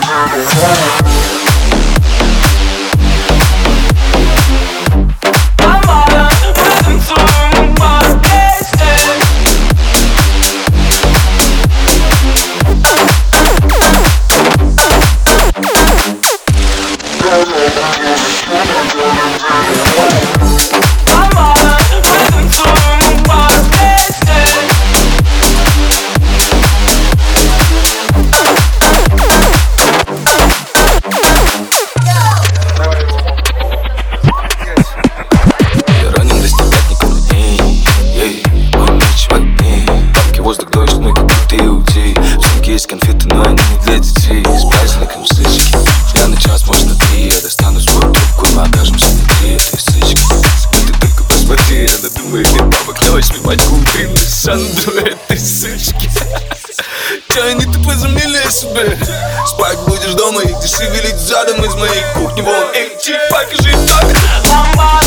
higher, higher, higher. Она думает, ты бабок на восьми пачку купил Сандру этой сычки Чё они тупо возомнили о себе Спать будешь дома и дешевелить задом из моей кухни. Вон, эй, чик, покажи так Ламбада,